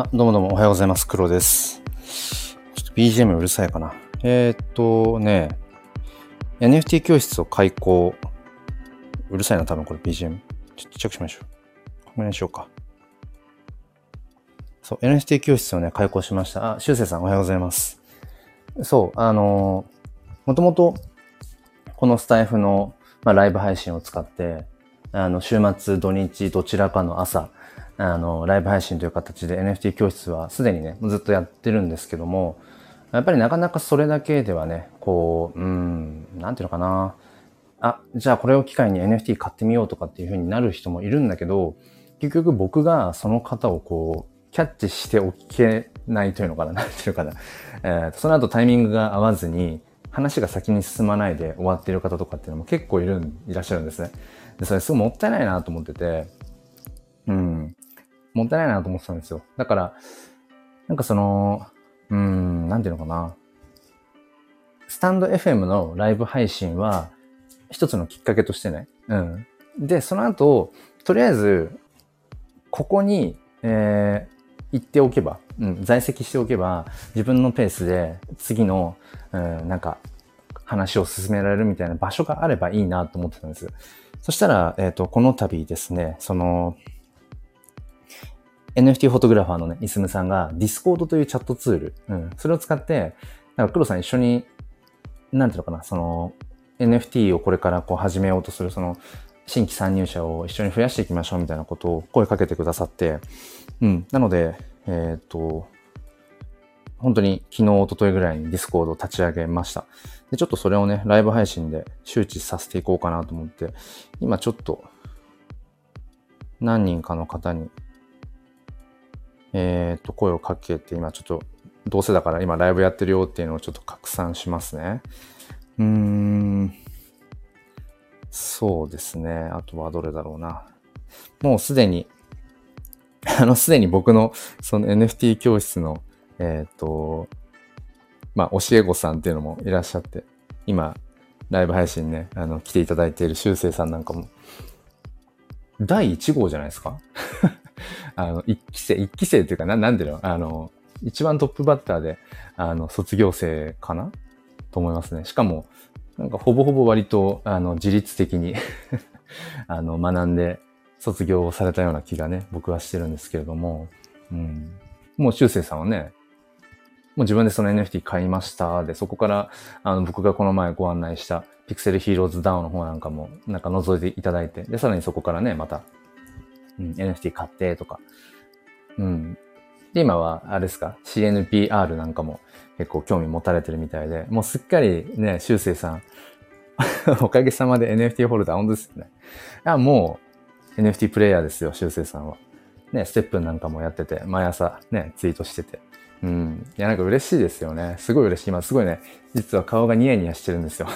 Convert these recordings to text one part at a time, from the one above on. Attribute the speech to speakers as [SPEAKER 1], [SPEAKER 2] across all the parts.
[SPEAKER 1] あ、どうもどうもおはようございます。黒です。ちょっと BGM うるさいかな。えー、っとね、NFT 教室を開講。うるさいな、多分これ BGM。ちょっとチェックしましょう。ここにしようか。そう、NFT 教室をね、開講しました。あ、しゅうせいさんおはようございます。そう、あのもともと、このスタイフの、まあ、ライブ配信を使って、あの、週末、土日、どちらかの朝、あの、ライブ配信という形で NFT 教室はすでにね、ずっとやってるんですけども、やっぱりなかなかそれだけではね、こう、うん、なんていうのかな。あ、じゃあこれを機会に NFT 買ってみようとかっていう風になる人もいるんだけど、結局僕がその方をこう、キャッチしておけないというのかな、なんていうかな。えー、その後タイミングが合わずに、話が先に進まないで終わっている方とかっていうのも結構いるん、いらっしゃるんですね。で、それすごいもったいないなと思ってて、うん。もったいないなと思ってたんですよ。だから、なんかその、うん、なんていうのかな。スタンド FM のライブ配信は、一つのきっかけとしてね。うん。で、その後、とりあえず、ここに、えー、行っておけば、うん、在籍しておけば、自分のペースで次の、うん、なんか、話を進められるみたいな場所があればいいなと思ってたんです。そしたら、えっ、ー、と、この度ですね、その、NFT フォトグラファーのね、イスムさんが Discord というチャットツール、うん、それを使って、なんか黒さん一緒に、なんていうのかな、その、NFT をこれからこう始めようとする、その、新規参入者を一緒に増やしていきましょうみたいなことを声かけてくださって、うん。なので、えっ、と、本当に昨日、一昨日ぐらいに Discord を立ち上げました。で、ちょっとそれをね、ライブ配信で周知させていこうかなと思って、今ちょっと、何人かの方にえっ、と、声をかけて、今ちょっと、どうせだから今ライブやってるよっていうのをちょっと拡散しますね。うーん。そうですね。あとはどれだろうな。もうすでに、あの、すでに僕のその NFT 教室の、えっ、ー、と、まあ、教え子さんっていうのもいらっしゃって、今、ライブ配信ね、あの、来ていただいている修正さんなんかも、第1号じゃないですか？あの、一期生、一期生っていうかな、なんていうあの、一番トップバッターで、あの、卒業生かな？と思いますね。しかも、なんかほぼほぼ割と、あの、自律的に あの、学んで卒業されたような気がね、僕はしてるんですけれども、うん。もう修正さんはね、もう自分でその NFT 買いましたで、そこから、あの、僕がこの前ご案内したピクセルヒーローズダウンの方なんかも、なんか覗いていただいて、で、さらにそこからね、またうん、NFT 買ってとか。うん。で、今は、あれですか、CNPR なんかも結構興味持たれてるみたいで、もうすっかりね、修正さん、おかげさまで NFT ホルダー、本当ですよね。いや、もう NFT プレイヤーですよ、修正さんは。ね、ステップなんかもやってて、毎朝ね、ツイートしてて。うん。いや、なんか嬉しいですよね。すごい嬉しい。今、すごいね、実は顔がニヤニヤしてるんですよ。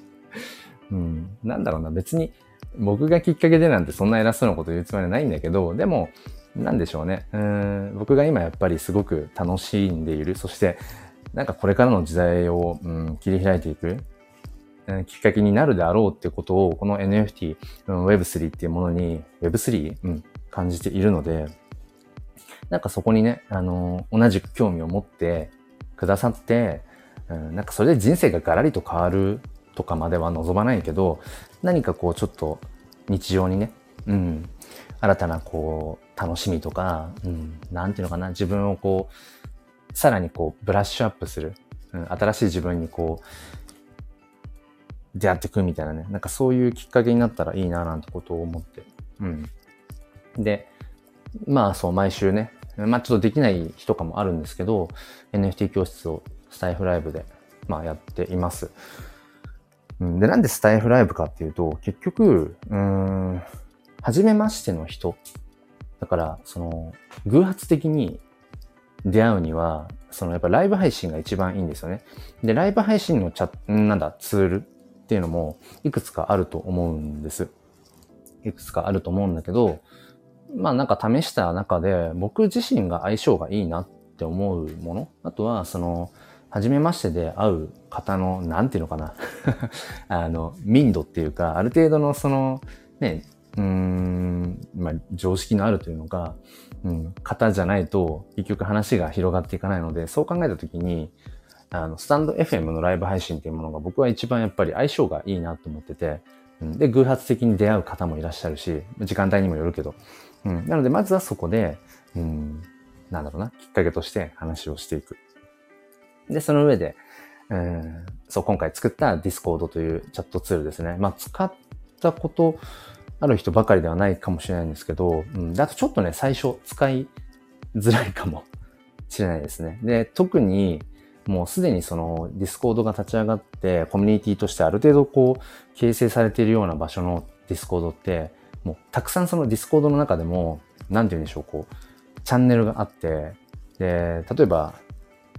[SPEAKER 1] うん。なんだろうな、別に、僕がきっかけでなんてそんな偉そうなこと言うつもりはないんだけど、でも、なんでしょうね。うん僕が今やっぱりすごく楽しんでいる。そして、なんかこれからの時代を、うん、切り開いていく、うん、きっかけになるであろうってことを、この NFT、うん、Web3 っていうものに、Web3、うん、感じているので、なんかそこにね、あの同じく興味を持ってくださって、うん、なんかそれで人生がガラリと変わるとかまでは望まないけど、何かこうちょっと日常にね、うん、新たなこう楽しみとか、うん、なんていうのかな、自分をこう、さらにこうブラッシュアップする、うん、新しい自分にこう、出会ってくみたいなね、なんかそういうきっかけになったらいいななんてことを思って、うん。で、まあそう、毎週ね、まあちょっとできない日とかもあるんですけど、NFT 教室をスタイフライブで、まあやっています。で、なんでスタイフライブかっていうと、結局、うん、初めましての人。だから、その、偶発的に出会うには、そのやっぱライブ配信が一番いいんですよね。で、ライブ配信のチャなんだ、ツールっていうのもいくつかあると思うんです。いくつかあると思うんだけど、まあなんか試した中で僕自身が相性がいいなって思うもの。あとはその、初めましてで会う方の、なんていうのかな あの、民度っていうか、ある程度のその、ね、うん、まあ、常識のあるというのか、うん、方じゃないと、結局話が広がっていかないので、そう考えたときに、あの、スタンド FM のライブ配信っていうものが僕は一番やっぱり相性がいいなと思ってて、うん、で、偶発的に出会う方もいらっしゃるし、時間帯にもよるけど、うん、なので、まずはそこで、うん、なんだろうな、きっかけとして話をしていく。で、その上で、うん、そう、今回作った Discord というチャットツールですね。まあ、使ったことある人ばかりではないかもしれないんですけど、うん、あとちょっとね、最初使いづらいかも しれないですね。で、特に、もうすでにその Discordが立ち上がってコミュニティとしてある程度こう形成されているような場所の Discordってもうたくさんその Discordの中でも何て言うんでしょうこうチャンネルがあってで例えば、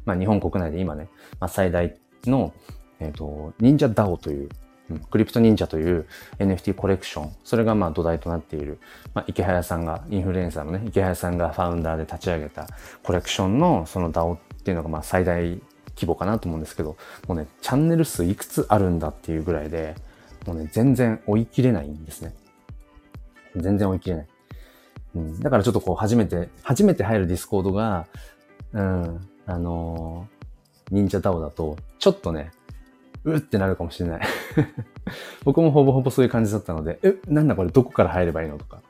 [SPEAKER 1] まあ、日本国内で今ね、まあ、最大の、えっ、ー、と忍者 DAO といううん、 CryptoNinja という NFT コレクション、それがまあ土台となっている、まあ、イケハヤさんが、インフルエンサーのね、イケハヤさんがファウンダーで立ち上げたコレクションのその DAO っていうのがまあ最大規模かなと思うんですけど、もうね、チャンネル数いくつあるんだっていうぐらいで、もうね、全然追い切れないんですね。全然追い切れない。うん、だからちょっとこう、初めて、初めて入る Discord が、うん、あのー、忍者ダオだと、ちょっとね、うってなるかもしれない 僕もほぼほぼそういう感じだったので、え、なんだこれどこから入ればいいのとか。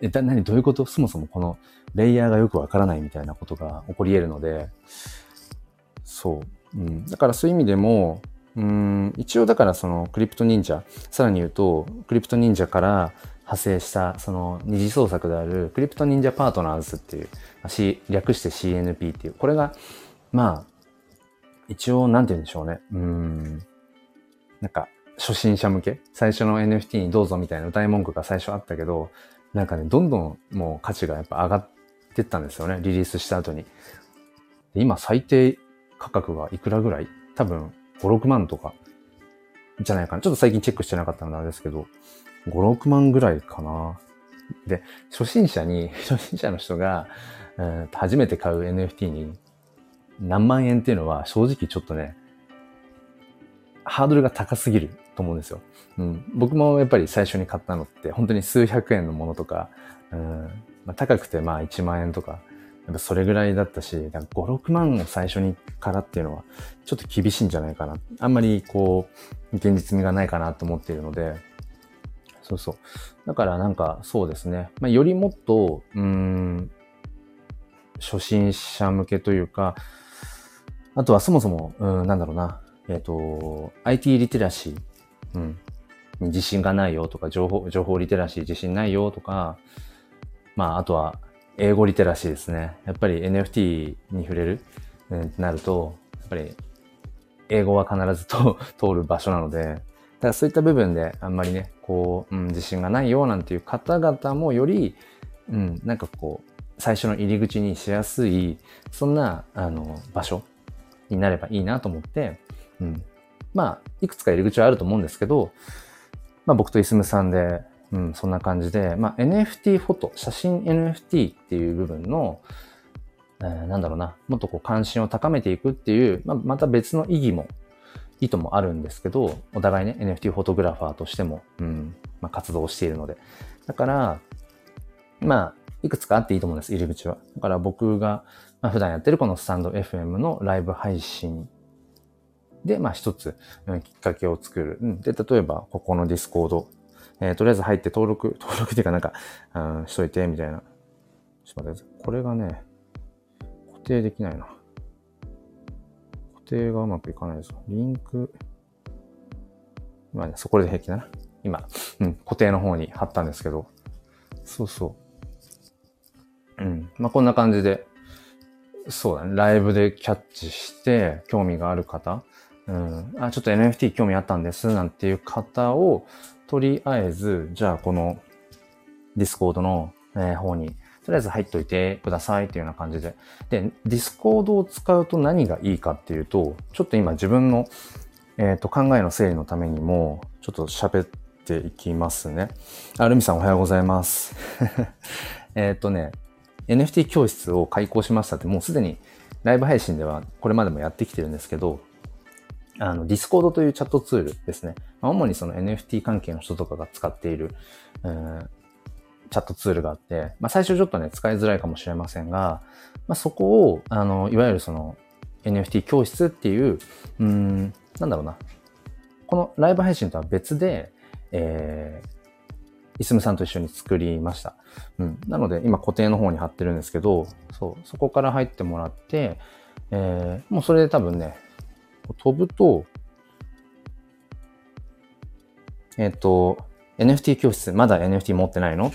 [SPEAKER 1] え、だ、何どういうこと？そもそもこのレイヤーがよくわからないみたいなことが起こり得るので、そう。うん。だからそういう意味でも、うん、一応だからそのクリプト忍者、さらに言うと、クリプト忍者から派生したその二次創作であるクリプト忍者パートナーズっていう、C、略して CNP っていう、これが、まあ、一応なんて言うんでしょうね。うん、なんか、初心者向け？最初の NFT にどうぞみたいな歌い文句が最初あったけど、なんかね、どんどんもう価値がやっぱ上がってったんですよね。リリースした後に。今最低価格がいくらぐらい？多分5、6万とかじゃないかな。ちょっと最近チェックしてなかったのであれですけど、5、6万ぐらいかな。で、初心者に、初心者の人が、えー、初めて買う NFT に何万円っていうのは正直ちょっとね、ハードルが高すぎると思うんですよ。うん、僕もやっぱり最初に買ったのって本当に数百円のものとか、うんまあ、高くてまあ1万円とか、やっぱそれぐらいだったし、5、6万を最初にからっていうのはちょっと厳しいんじゃないかな。あんまりこう、現実味がないかなと思っているので、そうそう。だからなんかそうですね。まあ、よりもっと、うん、初心者向けというか、あとはそもそも、うん、なんだろうな。えっ、ー、と、IT リテラシー、うん、に自信がないよとか、情報、情報リテラシー自信ないよとか、まあ、あとは、英語リテラシーですね。やっぱり NFT に触れる、うん、なると、やっぱり、英語は必ずと通る場所なので、からそういった部分であんまりね、こう、うん、自信がないよなんていう方々もより、うん、なんかこう、最初の入り口にしやすい、そんな、あの、場所になればいいなと思って、うん。まあ、いくつか入り口はあると思うんですけど、まあ僕とイスムさんで、うん、そんな感じで、まあ NFT フォト、写真 NFT っていう部分の、えー、なんだろうな、もっとこう関心を高めていくっていう、まあまた別の意義も、意図もあるんですけど、お互いね、NFT フォトグラファーとしても、うん、まあ活動しているので。だから、まあ、いくつかあっていいと思うんです、入り口は。だから僕が、まあ、普段やってるこのスタンド FM のライブ配信で、まあ一つ、うん、きっかけを作る。うん、で、例えば、ここの Discord、えー、とりあえず入って登録、登録っていうかなんか、うん、しといて、みたいな。ちょっと待って、これがね、固定できないな。固定がうまくいかないですリンク、まあね、そこで平気だな。今、うん、固定の方に貼ったんですけど、そうそう。うん。まあ、こんな感じで、そうだね。ライブでキャッチして、興味がある方、うん、あ、ちょっと NFT 興味あったんです、なんていう方を、とりあえず、じゃあこのDiscordの、え方に、とりあえず入っといてくださいっていうような感じで。で、 Discordを使うと何がいいかっていうと、ちょっと今自分の、えっ、ー、と考えの整理のためにも、ちょっと喋っていきますね。あ、ルミさんおはようございます。えっとね、NFT 教室を開講しましたって、もうすでにライブ配信ではこれまでもやってきてるんですけど、あの、Discord というチャットツールですね。まあ、主にその NFT 関係の人とかが使っている、チャットツールがあって、まあ、最初ちょっとね、使いづらいかもしれませんが、まあ、そこを、あの、いわゆるその NFT 教室っていう、うん、なんだろうな。このライブ配信とは別で、えー、イスムさんと一緒に作りました。うん。なので、今固定の方に貼ってるんですけど、そう、そこから入ってもらって、えー、もうそれで多分ね、飛ぶと、えっ、ー、と、NFT 教室、まだ NFT 持ってないの？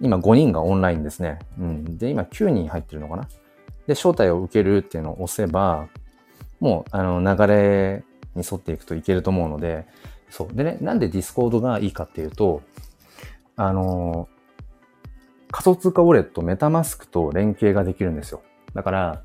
[SPEAKER 1] 今5人がオンラインですね。うん。で、今9人入ってるのかなで、招待を受けるっていうのを押せば、もう、あの、流れに沿っていくといけると思うので、そう。でね、なんで Discord がいいかっていうと、あの、仮想通貨ウォレット、メタマスクと連携ができるんですよ。だから、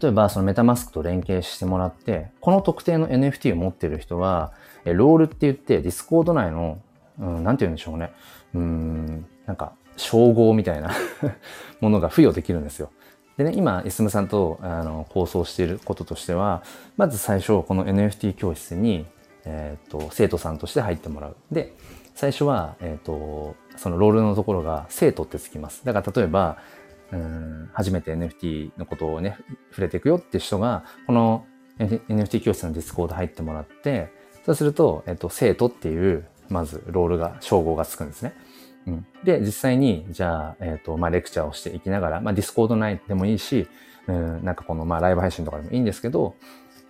[SPEAKER 1] 例えばそのメタマスクと連携してもらって、この特定の NFT を持ってる人は、ロールって言って、 Discord 内の、うん、なんて言うんでしょうね。うん、なんか、称号みたいな ものが付与できるんですよ。でね、今、イスムさんとあの構想していることとしては、まず最初、この NFT 教室に、えっ、ー、と、生徒さんとして入ってもらう。で、最初は、えっ、ー、と、そのロールのところが生徒ってつきます。だから例えば、うん初めて NFT のことをね、触れていくよって人が、この NFT 教室の Discord 入ってもらって、そうすると、えっと、生徒っていう、まずロールが、称号がつくんですね。うん、で、実際に、じゃあ、えっ、と、まあ、レクチャーをしていきながら、まあ、 Discord内でもいいし、うん、なんかこの、まあ、ライブ配信とかでもいいんですけど、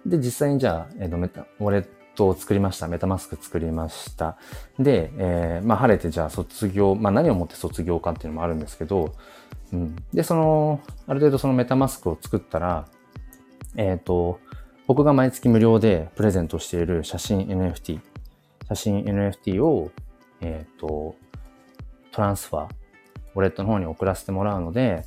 [SPEAKER 1] で、実際にじゃあ、えっ、と、メタ、ウォレットを作りました。メタマスク作りました。で、えー、まあ、晴れてじゃあ卒業、まあ、何をもって卒業かっていうのもあるんですけど、うん。で、その、ある程度そのメタマスクを作ったら、えっ、ー、と、僕が毎月無料でプレゼントしている写真 NFT、写真 NFT を、えっ、ー、と、トランスファー、ウォレットの方に送らせてもらうので、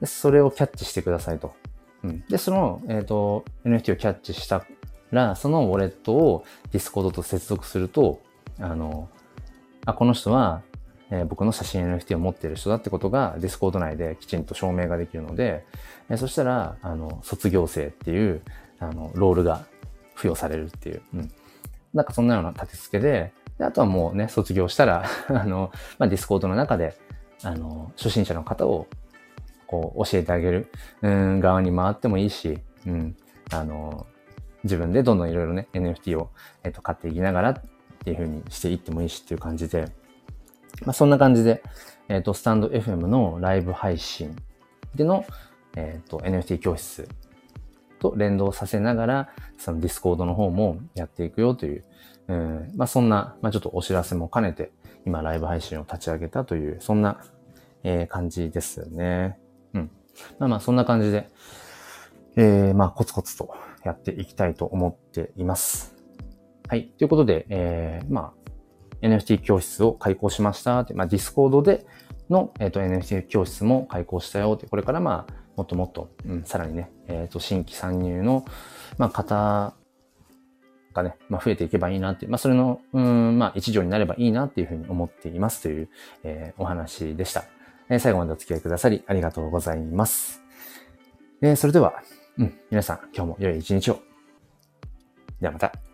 [SPEAKER 1] でそれをキャッチしてくださいと。うん、で、その、えっ、ー、と、NFT をキャッチしたら、そのウォレットを Discord と接続すると、あの、あ、この人はえー、僕の写真 NFT を持っている人だってことが Discord 内できちんと証明ができるので、えー、そしたら、あの、卒業生っていう、あの、ロールが付与されるっていう、うん。なんかそんなような立て付けで、であとはもうね、卒業したら あの、まあ、Discord の中で、あの、初心者の方を、こう、教えてあげる、うん、側に回ってもいいし、うん、あの、自分でどんどんいろいろね、NFT を、えっと、買っていきながらっていう風にしていってもいいしっていう感じで、まあ、そんな感じで、えっ、と、 stand.fm のライブ配信での、えっ、と、NFT 教室と連動させながら、その Discord の方もやっていくよという、うん、まあ、そんな、まあ、ちょっとお知らせも兼ねて、今ライブ配信を立ち上げたという、そんな、えー、感じですね。うん。まあまあ、そんな感じで、えー、まあ、コツコツとやっていきたいと思っています。はい。ということで、えー、まあ、NFT 教室を開講しましたって、まあ、 Discord での、えーと、NFT 教室も開講したよって、これからまあ、もっともっと、うん、さらにね、えっ、ー、と、新規参入の、まあ、方がね、まあ、増えていけばいいなっていう、まあ、それの、うん、まあ、一助になればいいなっていうふうに思っていますという、えー、お話でした。えー、最後までお付き合いくださりありがとうございます。えー、それでは、うん、皆さん、今日も良い一日を。ではまた。